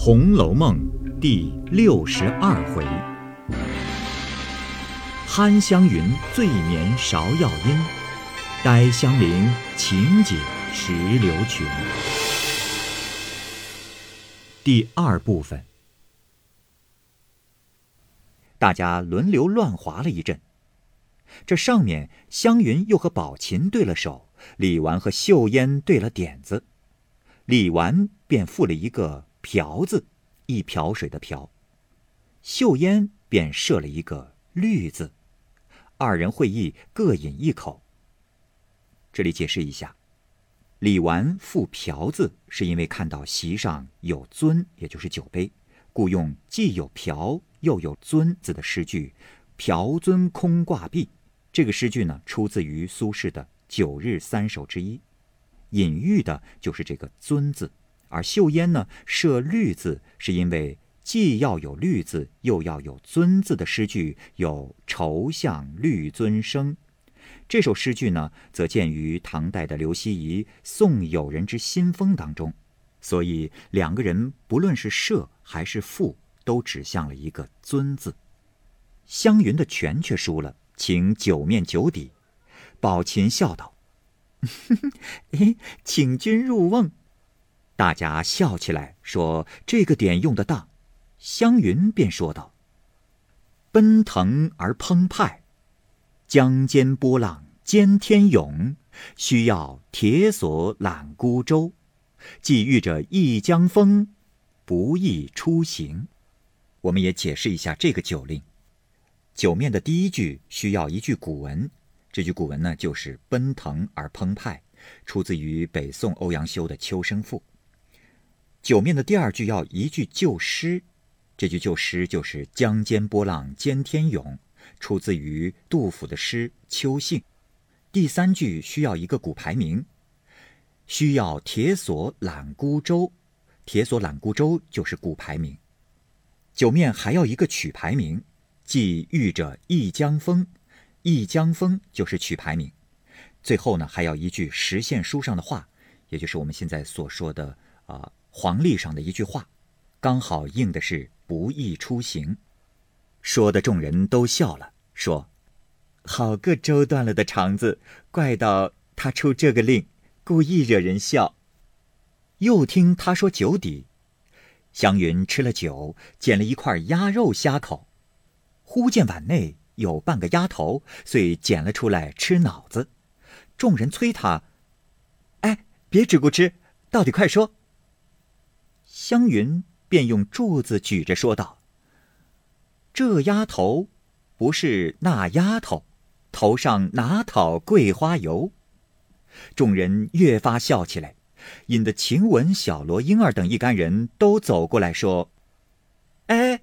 红楼梦》第六十二回：憨香云醉眠芍药阴，呆香菱情解石榴裙。第二部分，大家轮流乱划了一阵。这上面湘云又和宝琴对了手，李纨和秀烟对了点子，李纨便赋了一个。瓢字，一瓢水的瓢。秀烟便设了一个绿字，二人会意，各饮一口。这里解释一下，李纨赋瓢字，是因为看到席上有尊，也就是酒杯，故用既有瓢又有尊字的诗句“瓢尊空挂壁”。这个诗句呢，出自于苏轼的《九日三首》之一，隐喻的就是这个尊字。而秀烟呢，设绿字，是因为既要有绿字，又要有尊字的诗句有“愁向绿尊生”。这首诗句呢，则见于唐代的刘希夷《送友人之新风》当中，所以两个人不论是设还是赋，都指向了一个尊字。湘云的拳却输了，请九面九底。宝琴笑道：“ 请君入瓮。”大家笑起来，说：“这个点用得当。”湘云便说道：“奔腾而澎湃，江间波浪兼天涌，需要铁索揽孤舟。既遇着一江风，不易出行。”我们也解释一下这个酒令。酒面的第一句需要一句古文，这句古文呢就是“奔腾而澎湃”，出自于北宋欧阳修的《秋声赋》。酒面的第二句要一句旧诗，这句旧诗就是“江间波浪兼天涌”，出自于杜甫的诗《秋兴》。第三句需要一个古牌名，需要“铁索揽孤舟”，“铁索揽孤舟”就是古牌名。酒面还要一个曲牌名，即“遇着一江风”，“一江风”就是曲牌名。最后呢，还要一句实现书上的话，也就是我们现在所说的啊。黄历上的一句话，刚好应的是“不易出行”，说的众人都笑了，说：“好个周断了的肠子，怪到他出这个令，故意惹人笑。”又听他说酒底，湘云吃了酒，捡了一块鸭肉虾口，忽见碗内有半个鸭头，遂捡了出来吃脑子。众人催他：“哎，别只顾吃，到底快说。”湘云便用柱子举着说道：“这丫头不是那丫头，头上哪讨桂花油？”众人越发笑起来，引得晴雯、小罗、英儿等一干人都走过来说：“哎，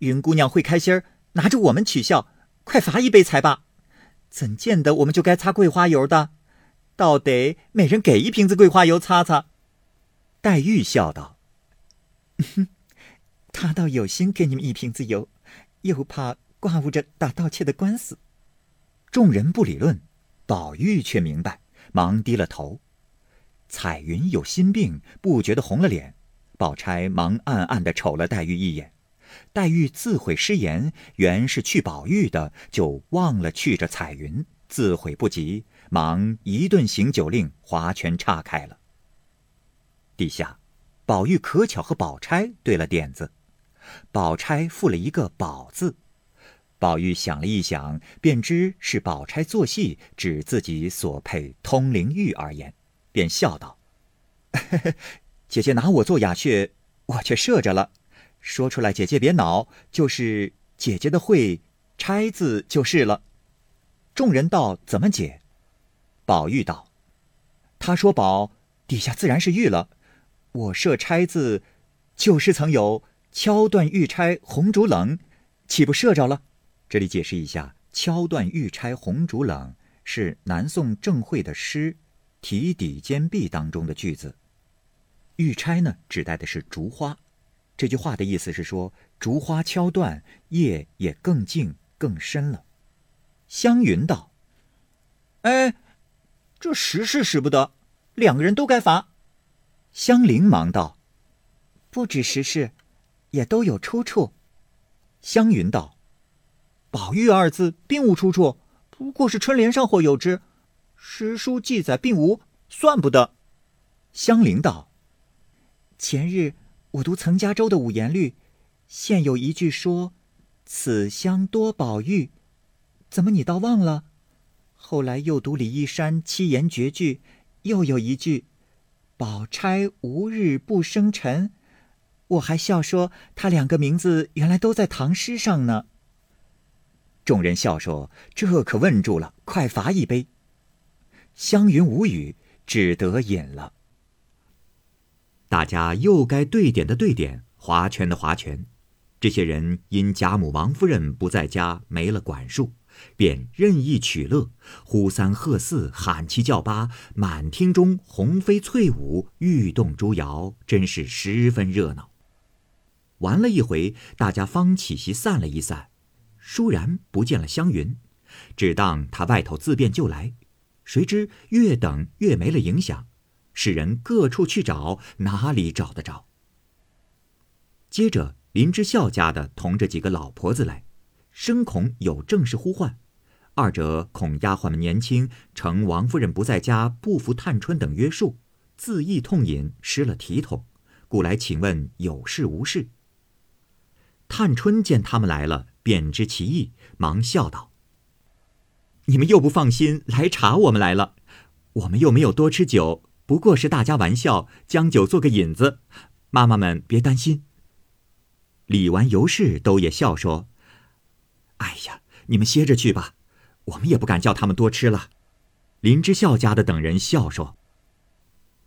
云姑娘会开心，拿着我们取笑，快罚一杯才罢。怎见得我们就该擦桂花油的？倒得每人给一瓶子桂花油擦擦。”黛玉笑道。哼，他倒有心给你们一瓶子油，又怕挂误着打盗窃的官司。众人不理论，宝玉却明白，忙低了头。彩云有心病，不觉得红了脸。宝钗忙暗暗的瞅了黛玉一眼。黛玉自悔失言，原是去宝玉的，就忘了去着彩云，自悔不及，忙一顿行酒令，划拳岔开了。地下。宝玉可巧和宝钗对了点子，宝钗附了一个“宝”字，宝玉想了一想，便知是宝钗做戏指自己所配通灵玉而言，便笑道：“姐姐拿我做哑穴，我却设着了。说出来，姐姐别恼，就是姐姐的会‘钗’字就是了。”众人道：“怎么解？”宝玉道：“他说‘宝’，底下自然是玉了。”我设钗字，就是曾有敲断玉钗红烛冷，岂不射着了？这里解释一下，敲断玉钗红烛冷是南宋郑慧的诗《题底间壁》当中的句子。玉钗呢，指代的是竹花。这句话的意思是说，竹花敲断，夜也更静更深了。湘云道：“哎，这实是使不得，两个人都该罚。”香菱忙道：“不止时事，也都有出处。湘云道：“宝玉二字并无出处，不过是春联上或有之，诗书记载并无，算不得。”香菱道：“前日我读岑家洲的五言律，现有一句说‘此乡多宝玉’，怎么你倒忘了？后来又读李义山七言绝句，又有一句‘宝钗无日不生辰’。”我还笑说，他两个名字原来都在唐诗上呢。众人笑说：“这可问住了，快罚一杯。”湘云无语，只得饮了。大家又该对点的对点，划拳的划拳。这些人因贾母、王夫人不在家，没了管束，便任意取乐，呼三喝四，喊七叫八，满厅中红飞翠舞，玉动珠摇，真是十分热闹。玩了一回，大家方起席散了一散，倏然不见了湘云，只当他外头自便就来，谁知越等越没了影响，使人各处去找，哪里找得着？接着林之孝家的同着几个老婆子来，生恐有正事呼唤，二者恐丫鬟们年轻，承王夫人不在家，不服探春等约束，自意痛饮失了体统，故来请问有事无事。探春见他们来了，便知其意，忙笑道：“你们又不放心来查我们来了，我们又没有多吃酒，不过是大家玩笑，将酒做个引子。妈妈们别担心。”李纨、尤氏都也笑说：“哎呀，你们歇着去吧，我们也不敢叫他们多吃了。”林之孝家的等人笑说：“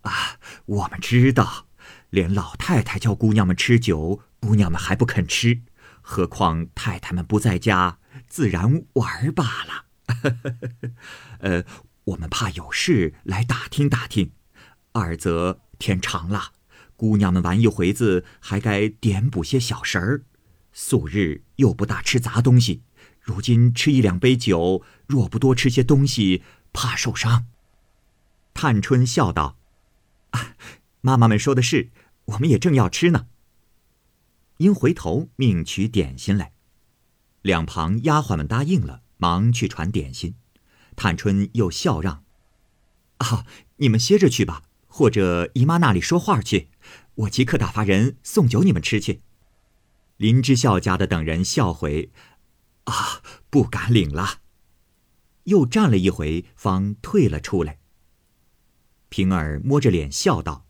啊，我们知道，连老太太叫姑娘们吃酒。”姑娘们还不肯吃，何况太太们不在家，自然玩罢了。呃，我们怕有事来打听打听。二则天长了，姑娘们玩一回子，还该点补些小食儿。素日又不大吃杂东西，如今吃一两杯酒，若不多吃些东西，怕受伤。探春笑道：“啊，妈妈们说的是，我们也正要吃呢。”因回头命取点心来，两旁丫鬟们答应了，忙去传点心。探春又笑让：“啊，你们歇着去吧，或者姨妈那里说话去，我即刻打发人送酒你们吃去。”林之孝家的等人笑回：“啊，不敢领了。”又站了一回，方退了出来。平儿摸着脸笑道。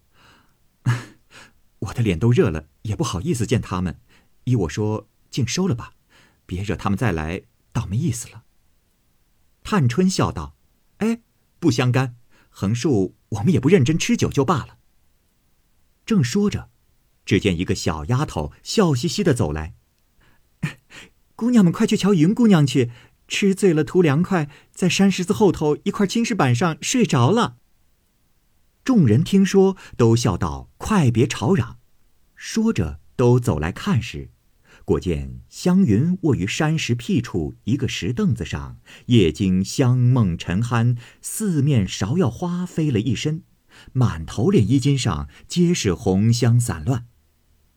我的脸都热了，也不好意思见他们。依我说，竟收了吧，别惹他们再来，倒没意思了。探春笑道：“哎，不相干，横竖我们也不认真吃酒就罢了。”正说着，只见一个小丫头笑嘻嘻的走来：“姑娘们，快去瞧云姑娘去，吃醉了图凉快，在山石子后头一块青石板上睡着了。”众人听说，都笑道：“快别吵嚷！”说着，都走来看时，果见湘云卧于山石僻处一个石凳子上，夜经香梦沉酣，四面芍药花飞了一身，满头脸衣襟上皆是红香散乱，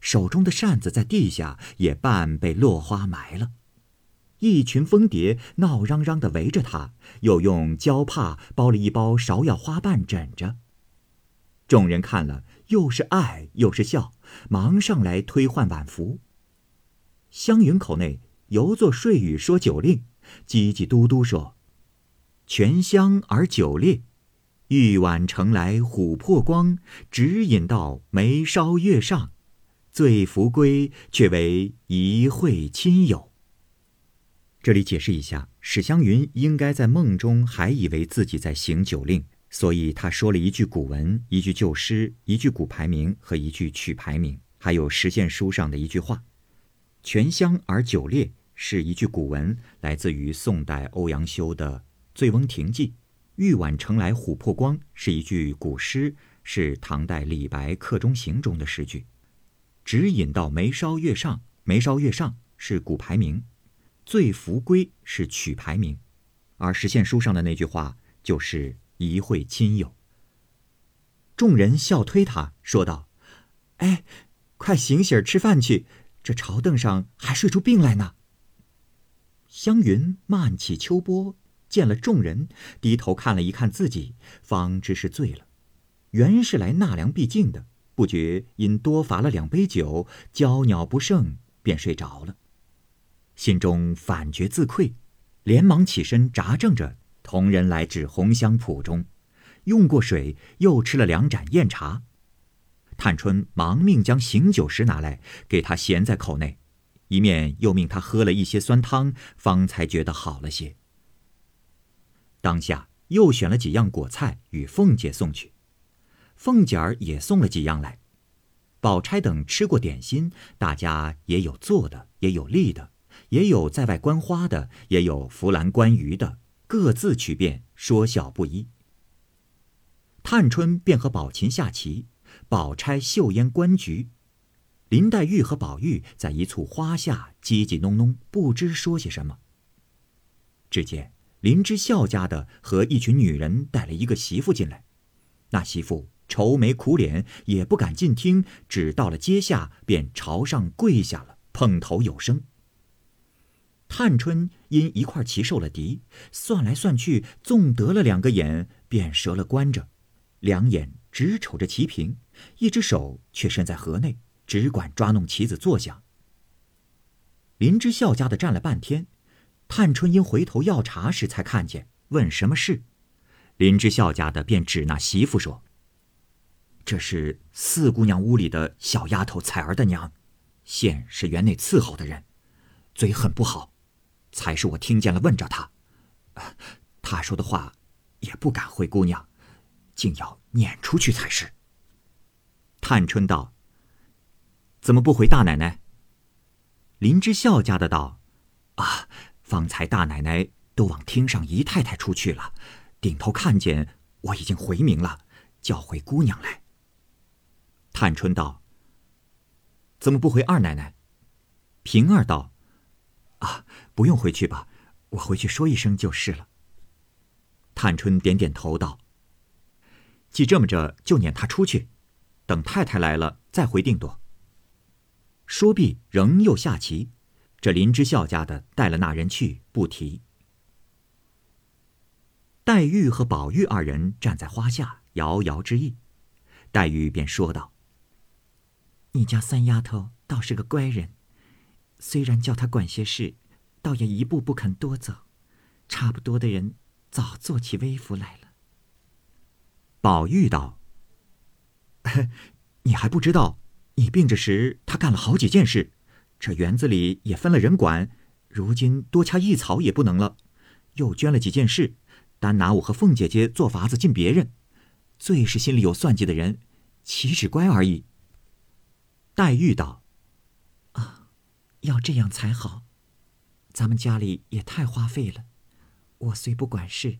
手中的扇子在地下也半被落花埋了。一群蜂蝶闹嚷嚷的围着他，又用胶帕包了一包芍药花瓣枕着。众人看了，又是爱又是笑，忙上来推换碗服。湘云口内犹作睡语说酒令，叽叽嘟嘟说：“泉香而酒冽，玉碗盛来琥珀光，直饮到眉梢月上，醉扶归，却为一会亲友。”这里解释一下，史湘云应该在梦中还以为自己在行酒令。所以他说了一句古文，一句旧诗，一句古牌名和一句曲牌名，还有实现书上的一句话：“泉香而酒冽”是一句古文，来自于宋代欧阳修的《醉翁亭记》；“玉碗盛来琥珀光”是一句古诗，是唐代李白《客中行》中的诗句。指引到眉梢月上，眉梢月上是古牌名，醉扶归是曲牌名，而实现书上的那句话就是。一会亲友，众人笑推他，说道：“哎，快醒醒吃饭去，这朝凳上还睡出病来呢。”湘云慢起秋波，见了众人，低头看了一看自己，方知是醉了。原是来纳凉避静的，不觉因多罚了两杯酒，娇鸟不胜，便睡着了。心中反觉自愧，连忙起身扎正着，同人来至红香圃中，用过水，又吃了两盏酽茶。探春忙命将醒酒石拿来，给他衔在口内，一面又命他喝了一些酸汤，方才觉得好了些。当下又选了几样果菜与凤姐送去。凤姐儿也送了几样来，宝钗等吃过点心，大家也有坐的，也有立的，也有在外观花的，也有扶栏观鱼的，各自取便，说笑不一。探春便和宝琴下棋，宝钗绣烟观菊，林黛玉和宝玉在一簇花下叽叽哝哝，不知说些什么。只见林之孝家的和一群女人带了一个媳妇进来，那媳妇。愁眉苦脸，也不敢进厅，只到了阶下，便朝上跪下了，碰头有声。探春因一块棋受了敌，算来算去，纵得了两个眼，便折了关着，两眼直瞅着棋屏，一只手却伸在盒内，只管抓弄棋子坐下。林之孝家的站了半天，探春因回头要茶时才看见，问什么事，林之孝家的便指那媳妇说。这是四姑娘屋里的小丫头彩儿的娘，现是园内伺候的人，嘴很不好，才是我听见了问着她，她说的话也不敢回姑娘，竟要撵出去才是。探春道：“怎么不回大奶奶？”林之孝家的道：“啊，方才大奶奶都往厅上姨太太出去了，顶头看见我已经回明了，叫回姑娘来。”探春道：“怎么不回二奶奶？”平儿道：“啊，不用回去吧，我回去说一声就是了。”探春点点头道：“既这么着，就撵他出去，等太太来了再回定夺。”说毕，仍又下棋。这林之孝家的带了那人去，不提。黛玉和宝玉二人站在花下，遥遥之意。黛玉便说道。你家三丫头倒是个乖人，虽然叫她管些事，倒也一步不肯多走。差不多的人早做起微服来了。宝玉道：“ 你还不知道，你病着时，他干了好几件事，这园子里也分了人管，如今多掐一草也不能了，又捐了几件事，单拿我和凤姐姐做法子进别人，最是心里有算计的人，岂止乖而已。”黛玉道：“啊，要这样才好。咱们家里也太花费了。我虽不管事，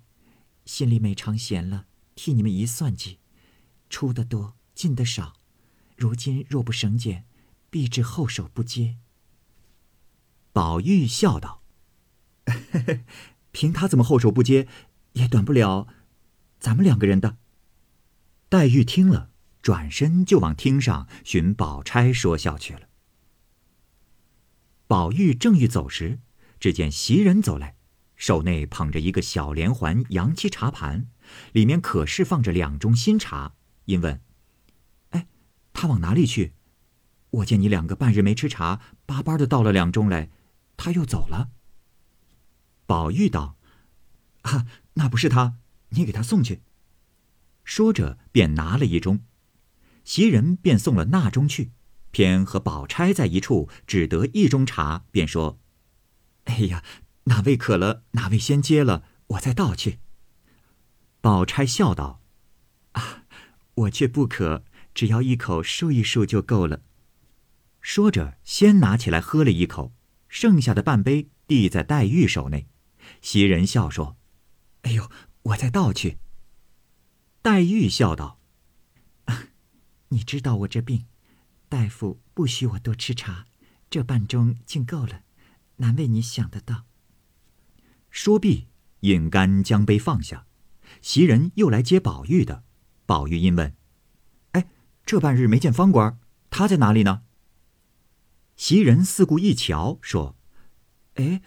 心里每常闲了，替你们一算计，出的多，进的少。如今若不省俭，必致后手不接。”宝玉笑道：“嘿嘿凭他怎么后手不接，也短不了咱们两个人的。”黛玉听了。转身就往厅上寻宝钗说笑去了。宝玉正欲走时，只见袭人走来，手内捧着一个小连环洋漆茶盘，里面可是放着两盅新茶。因问：“哎，他往哪里去？我见你两个半日没吃茶，巴巴的倒了两盅来，他又走了。”宝玉道：“啊，那不是他，你给他送去。”说着便拿了一盅。袭人便送了那盅去，偏和宝钗在一处，只得一盅茶，便说：“哎呀，哪位渴了，哪位先接了，我再倒去。”宝钗笑道：“啊，我却不渴，只要一口漱一漱就够了。”说着，先拿起来喝了一口，剩下的半杯递在黛玉手内。袭人笑说：“哎呦，我再倒去。”黛玉笑道。你知道我这病，大夫不许我多吃茶，这半盅竟够了，难为你想得到。说毕，饮干将杯放下，袭人又来接宝玉的。宝玉因问：“哎，这半日没见方官，他在哪里呢？”袭人四顾一瞧，说：“哎，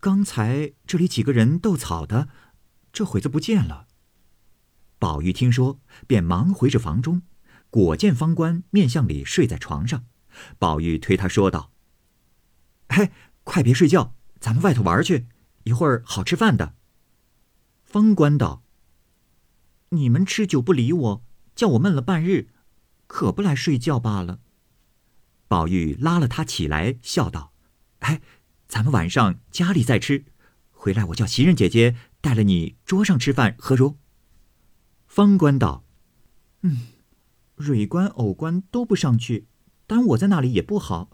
刚才这里几个人斗草的，这会子不见了。”宝玉听说，便忙回至房中，果见方官面向里睡在床上。宝玉推他说道：“嘿，快别睡觉，咱们外头玩去，一会儿好吃饭的。”方官道：“你们吃酒不理我，叫我闷了半日，可不来睡觉罢了。”宝玉拉了他起来，笑道：“哎，咱们晚上家里再吃，回来我叫袭人姐姐带了你桌上吃饭，何如？”方官道：“嗯，蕊官、藕官都不上去，单我在那里也不好，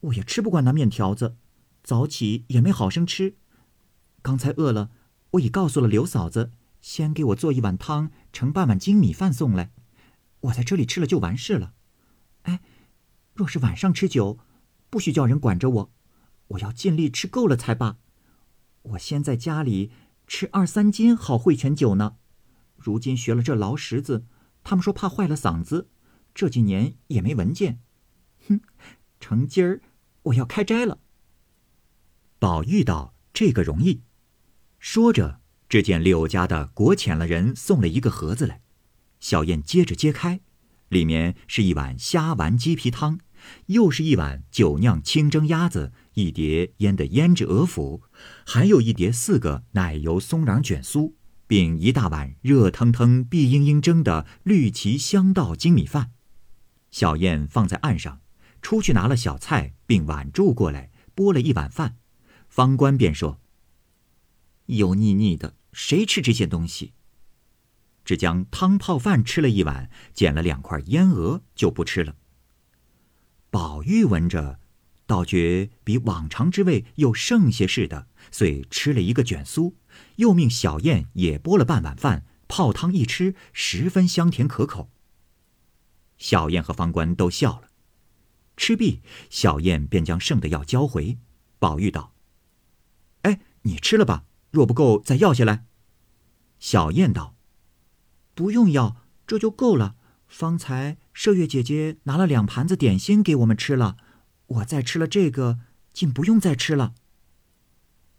我也吃不惯那面条子，早起也没好生吃。刚才饿了，我已告诉了刘嫂子，先给我做一碗汤，盛半碗精米饭送来，我在这里吃了就完事了。哎。”若是晚上吃酒，不许叫人管着我，我要尽力吃够了才罢。我先在家里吃二三斤好汇泉酒呢，如今学了这劳什子，他们说怕坏了嗓子，这几年也没闻见。哼，成今儿我要开斋了。宝玉道：“这个容易。”说着，只见柳家的国遣了人送了一个盒子来，小燕接着揭开，里面是一碗虾丸鸡皮汤。又是一碗酒酿清蒸鸭子，一碟腌的胭脂鹅脯，还有一碟四个奶油松瓤卷酥，并一大碗热腾腾、碧莹莹蒸的绿旗香稻精米饭。小燕放在案上，出去拿了小菜并碗箸过来，拨了一碗饭。方官便说：“油腻腻的，谁吃这些东西？”只将汤泡饭吃了一碗，捡了两块腌鹅，就不吃了。宝玉闻着，倒觉比往常之味又剩些似的，遂吃了一个卷酥，又命小燕也拨了半碗饭，泡汤一吃，十分香甜可口。小燕和方官都笑了。吃毕，小燕便将剩的药交回。宝玉道：“哎，你吃了吧，若不够再要下来。”小燕道：“不用要，这就够了。”方才麝月姐姐拿了两盘子点心给我们吃了，我再吃了这个，竟不用再吃了。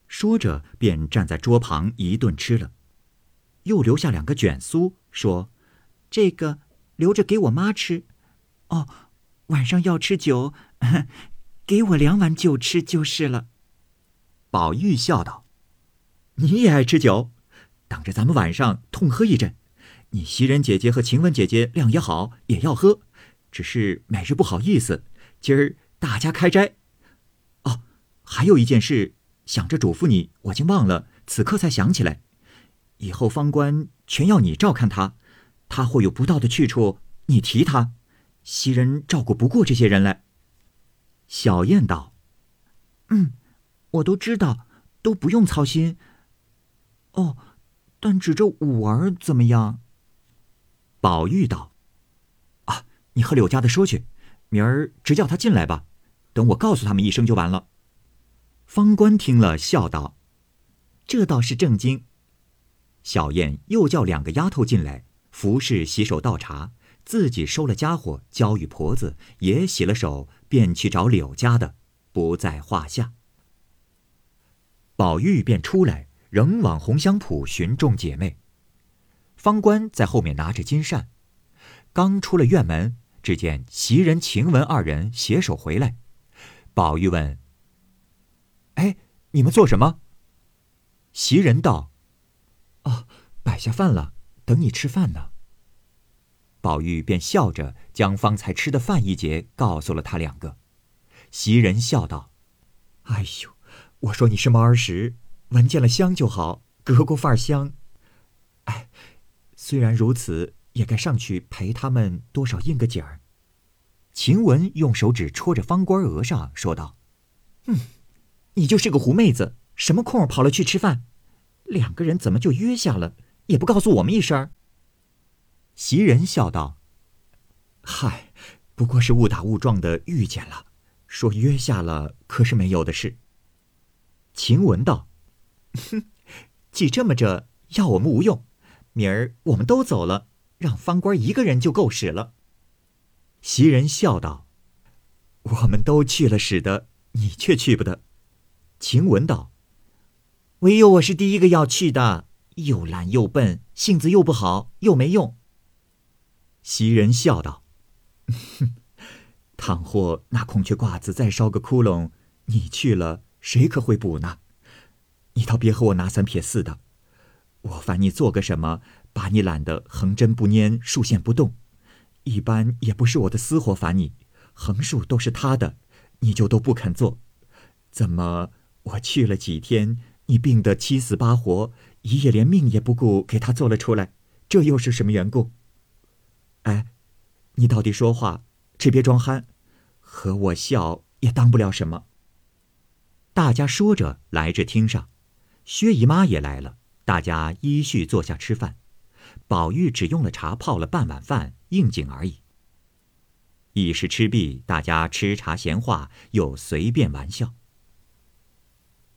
说着，便站在桌旁一顿吃了，又留下两个卷酥，说：“这个留着给我妈吃。哦，晚上要吃酒，给我两碗酒吃就是了。”宝玉笑道：“你也爱吃酒，等着咱们晚上痛喝一阵。”你袭人姐姐和晴雯姐姐量也好，也要喝，只是每日不好意思。今儿大家开斋。哦，还有一件事，想着嘱咐你，我竟忘了，此刻才想起来。以后方官全要你照看他，他或有不到的去处，你提他。袭人照顾不过这些人来。小燕道：“嗯，我都知道，都不用操心。哦，但指着五儿怎么样？”宝玉道：“啊，你和柳家的说去，明儿直叫他进来吧。等我告诉他们一声就完了。”方官听了，笑道：“这倒是正经。”小燕又叫两个丫头进来，服侍洗手倒茶，自己收了家伙交与婆子，也洗了手，便去找柳家的，不在话下。宝玉便出来，仍往红香圃寻众姐妹。方官在后面拿着金扇，刚出了院门，只见袭人、晴雯二人携手回来。宝玉问：“哎，你们做什么？”袭人道：“哦，摆下饭了，等你吃饭呢。”宝玉便笑着将方才吃的饭一节告诉了他两个。袭人笑道：“哎呦，我说你是猫儿时，闻见了香就好，隔过饭香。哎。”虽然如此，也该上去陪他们多少应个景儿。晴雯用手指戳着方官额上，说道：“嗯，你就是个狐妹子，什么空跑了去吃饭？两个人怎么就约下了，也不告诉我们一声？”袭人笑道：“嗨，不过是误打误撞的遇见了，说约下了，可是没有的事。”晴雯道：“哼，既这么着，要我们无用。”明儿我们都走了，让方官一个人就够使了。袭人笑道：“我们都去了使得，你却去不得。”晴雯道：“唯有我是第一个要去的，又懒又笨，性子又不好，又没用。”袭人笑道：“，倘或那孔雀褂子再烧个窟窿，你去了，谁可会补呢？你倒别和我拿三撇四的。我烦你做个什么，把你懒得横针不拈，竖线不动。一般也不是我的私活烦你，横竖都是他的，你就都不肯做。怎么我去了几天，你病得七死八活，一夜连命也不顾，给他做了出来，这又是什么缘故？”哎，你到底说话，只别装憨，和我笑也当不了什么。大家说着来至厅上，薛姨妈也来了，大家依序坐下吃饭。宝玉只用了茶泡了半碗饭应景而已。一时吃毕，大家吃茶闲话，又随便玩笑。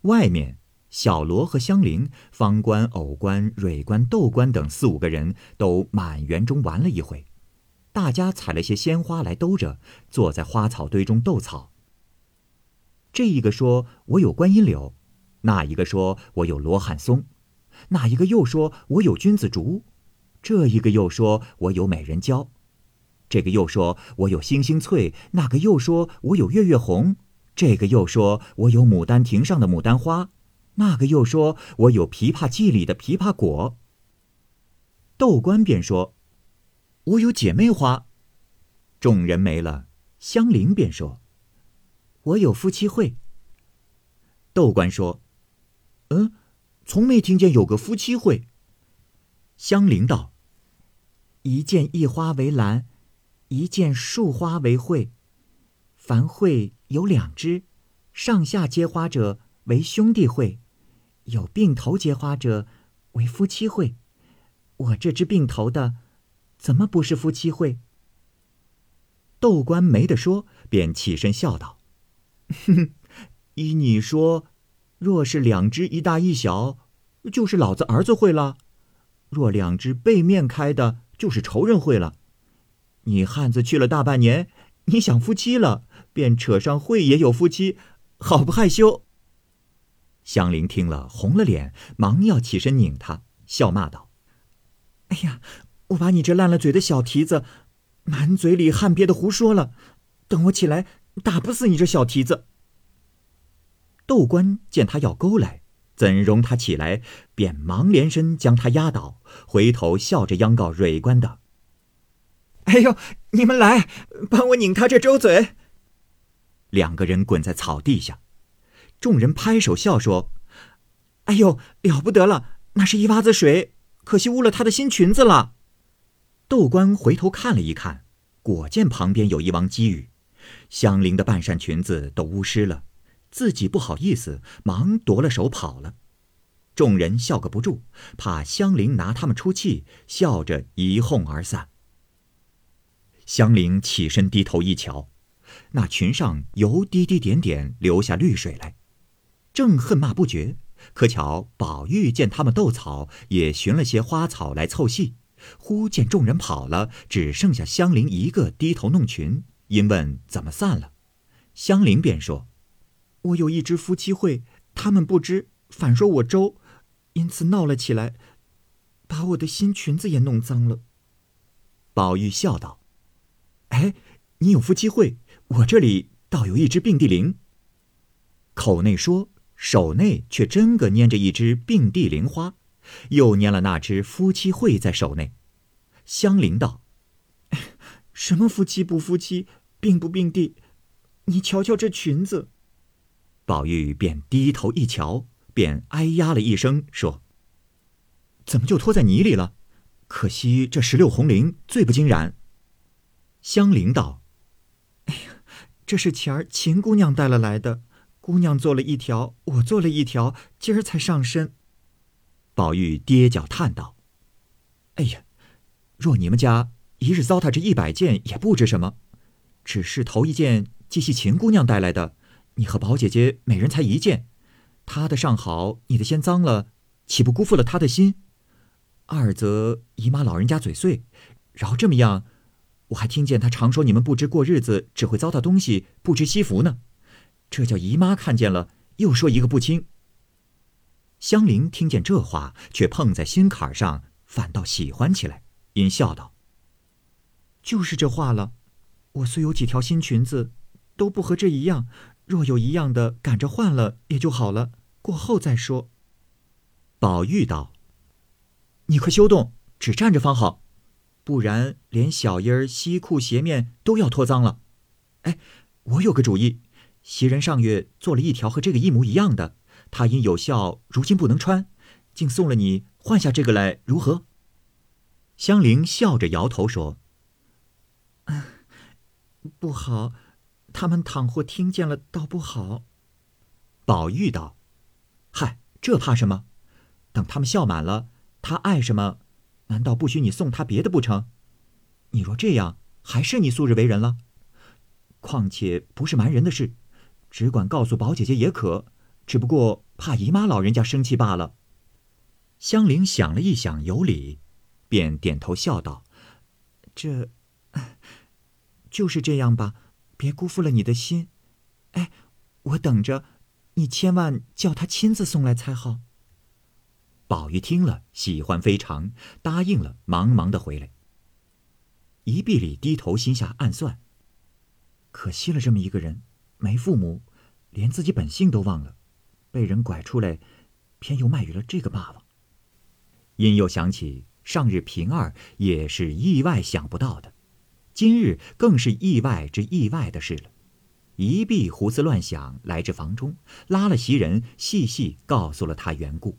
外面，小罗和香菱、方官、藕官、蕊官、豆官等四五个人都满园中玩了一回。大家采了些鲜花来兜着，坐在花草堆中斗草。这一个说我有观音柳，那一个说我有罗汉松，那一个又说我有君子竹，这一个又说我有美人蕉，这个又说我有星星翠，那个又说我有月月红，这个又说我有牡丹亭上的牡丹花，那个又说我有琵琶记里的琵琶果。窦官便说。我有姐妹花，众人没了，香菱便说：“我有夫妻会。”窦官说：“嗯，从没听见有个夫妻会。”香菱道：“一见一花为兰，一见数花为会。凡会有两只，上下结花者为兄弟会，有并头结花者为夫妻会。我这只并头的。”怎么不是夫妻会？窦官没得说，便起身笑道：“哼哼，依你说，若是两只一大一小，就是老子儿子会了；若两只背面开的，就是仇人会了。你汉子去了大半年，你想夫妻了，便扯上会也有夫妻，好不害羞？”香菱听了，红了脸，忙要起身拧他，笑骂道：“哎呀！”我把你这烂了嘴的小蹄子，满嘴里汗憋的胡说了。等我起来，打不死你这小蹄子。窦官见他要勾来，怎容他起来，便忙连身将他压倒，回头笑着央告蕊官道：“哎呦，你们来帮我拧他这周嘴。”两个人滚在草地下，众人拍手笑说：“哎呦，了不得了！那是一洼子水，可惜污了他的新裙子了。”窦官回头看了一看，果见旁边有一汪积雨，香菱的半扇裙子都污湿了，自己不好意思，忙夺了手跑了。众人笑个不住，怕香菱拿他们出气，笑着一哄而散。香菱起身低头一瞧，那裙上油滴滴点点流下绿水来，正恨骂不绝，可巧宝玉见他们斗草，也寻了些花草来凑戏。忽见众人跑了，只剩下香菱一个低头弄裙。因问怎么散了，香菱便说：“我有一支夫妻会，他们不知，反说我周，因此闹了起来，把我的新裙子也弄脏了。”宝玉笑道：“哎，你有夫妻会，我这里倒有一只并蒂莲。”口内说，手内却真个拈着一只并蒂莲花。又拈了那只夫妻会在手内，香菱道：“ 什么夫妻不夫妻，并不并蒂？你瞧瞧这裙子。”宝玉便低头一瞧，便哎呀了一声，说：“怎么就拖在泥里了？可惜这石榴红绫最不经染。”香菱道：“，这是前儿秦姑娘带了来的，姑娘做了一条，我做了一条，今儿才上身。”宝玉跌脚叹道：“哎呀，若你们家一日糟蹋这一百件，也不知什么。只是头一件既系秦姑娘带来的，你和宝姐姐每人才一件，她的尚好，你的先脏了，岂不辜负了她的心？二则姨妈老人家嘴碎，饶这么样，我还听见他常说你们不知过日子，只会糟蹋东西，不知惜福呢。这叫姨妈看见了，又说一个不轻。香菱听见这话，却碰在心坎上，反倒喜欢起来，因笑道：“就是这话了。我虽有几条新裙子，都不和这一样。若有一样的，赶着换了也就好了，过后再说。”宝玉道：“你快休动，只站着方好。”不然，连小衣儿、西裤、鞋面都要脱脏了。哎，我有个主意，袭人上月做了一条和这个一模一样的，他因有效，如今不能穿，竟送了你换下这个来，如何？香菱笑着摇头说：“不好，他们倘或听见了，倒不好。”宝玉道：“嗨，这怕什么？等他们笑满了，他爱什么？”难道不许你送他别的不成？你若这样，还是你素日为人了。况且不是瞒人的事，只管告诉宝姐姐也可，只不过怕姨妈老人家生气罢了。香菱想了一想，有理，便点头笑道：“这，就是这样吧，别辜负了你的心。哎，我等着，你千万叫他亲自送来才好。”宝玉听了，喜欢非常，答应了，忙忙的回来。一碧里低头，心下暗算：可惜了这么一个人，没父母，连自己本性都忘了，被人拐出来，偏又卖与了这个霸王。因又想起上日平儿也是意外想不到的，今日更是意外之意外的事了。一碧胡思乱想，来至房中，拉了袭人，细细告诉了他缘故。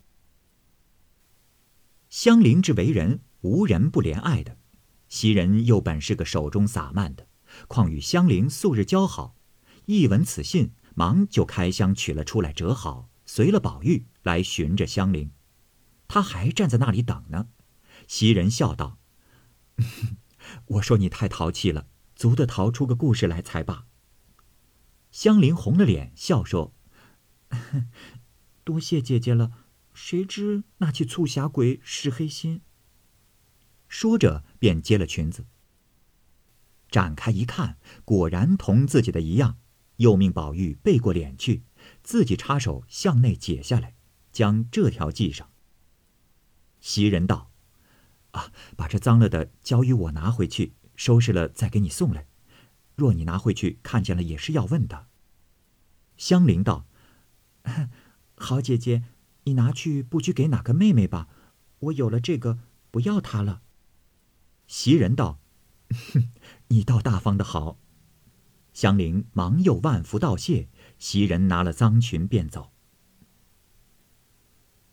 香菱之为人，无人不怜爱的；袭人又本是个手中洒漫的，况与香菱素日交好，一闻此信，忙就开箱取了出来，折好，随了宝玉来寻着香菱。他还站在那里等呢。袭人笑道：“ 我说你太淘气了，足得淘出个故事来才罢。”香菱红了脸，笑说：“ 多谢姐姐了。”谁知那起促狭鬼是黑心。说着，便接了裙子，展开一看，果然同自己的一样。又命宝玉背过脸去，自己插手向内解下来，将这条系上。袭人道：“啊，把这脏了的交与我拿回去，收拾了再给你送来。若你拿回去看见了，也是要问的。”香菱道：“ 好姐姐。”你拿去不拘给哪个妹妹吧，我有了这个，不要它了。袭人道：“哼，你倒大方的好。”香菱忙又万福道谢。袭人拿了脏裙便走。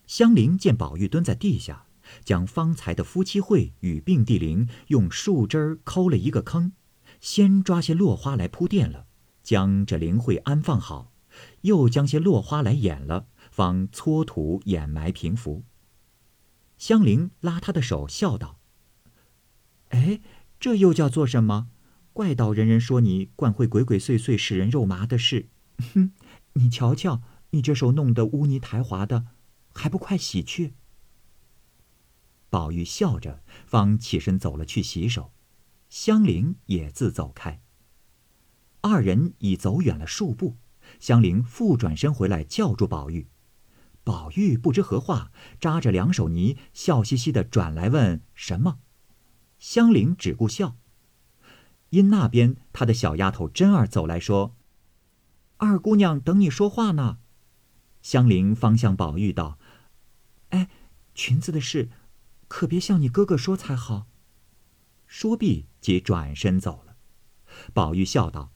香菱见宝玉蹲在地下，将方才的夫妻会与并蒂铃用树枝抠了一个坑，先抓些落花来铺垫了，将这灵会安放好，又将些落花来掩了。方搓土掩埋平伏。香菱拉他的手，笑道：“哎，这又叫做什么？怪道人人说你惯会鬼鬼祟祟、使人肉麻的事。哼，你瞧瞧，你这手弄得污泥苔滑的，还不快洗去？”宝玉笑着，方起身走了去洗手。香菱也自走开。二人已走远了数步，香菱复转身回来，叫住宝玉。宝玉不知何话，扎着两手泥，笑嘻嘻的转来问什么。香菱只顾笑。因那边他的小丫头真儿走来说：“二姑娘等你说话呢。”香菱方向宝玉道：“哎，裙子的事，可别向你哥哥说才好。”说毕，即转身走了。宝玉笑道：“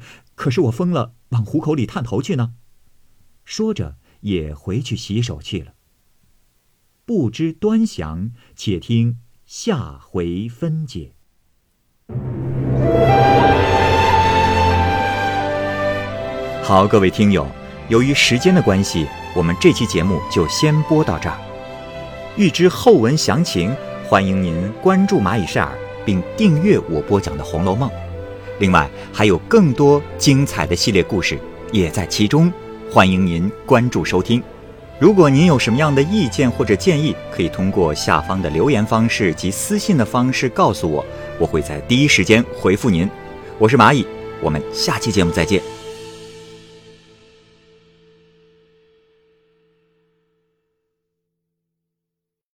可是我疯了，往虎口里探头去呢。”说着。也回去洗手去了。不知端详，且听下回分解。好，各位听友，由于时间的关系，我们这期节目就先播到这儿。欲知后文详情，欢迎您关注蚂蚁晒尔，并订阅我播讲的《红楼梦》。另外，还有更多精彩的系列故事也在其中。欢迎您关注收听。如果您有什么样的意见或者建议，可以通过下方的留言方式及私信的方式告诉我，我会在第一时间回复您。我是蚂蚁，我们下期节目再见。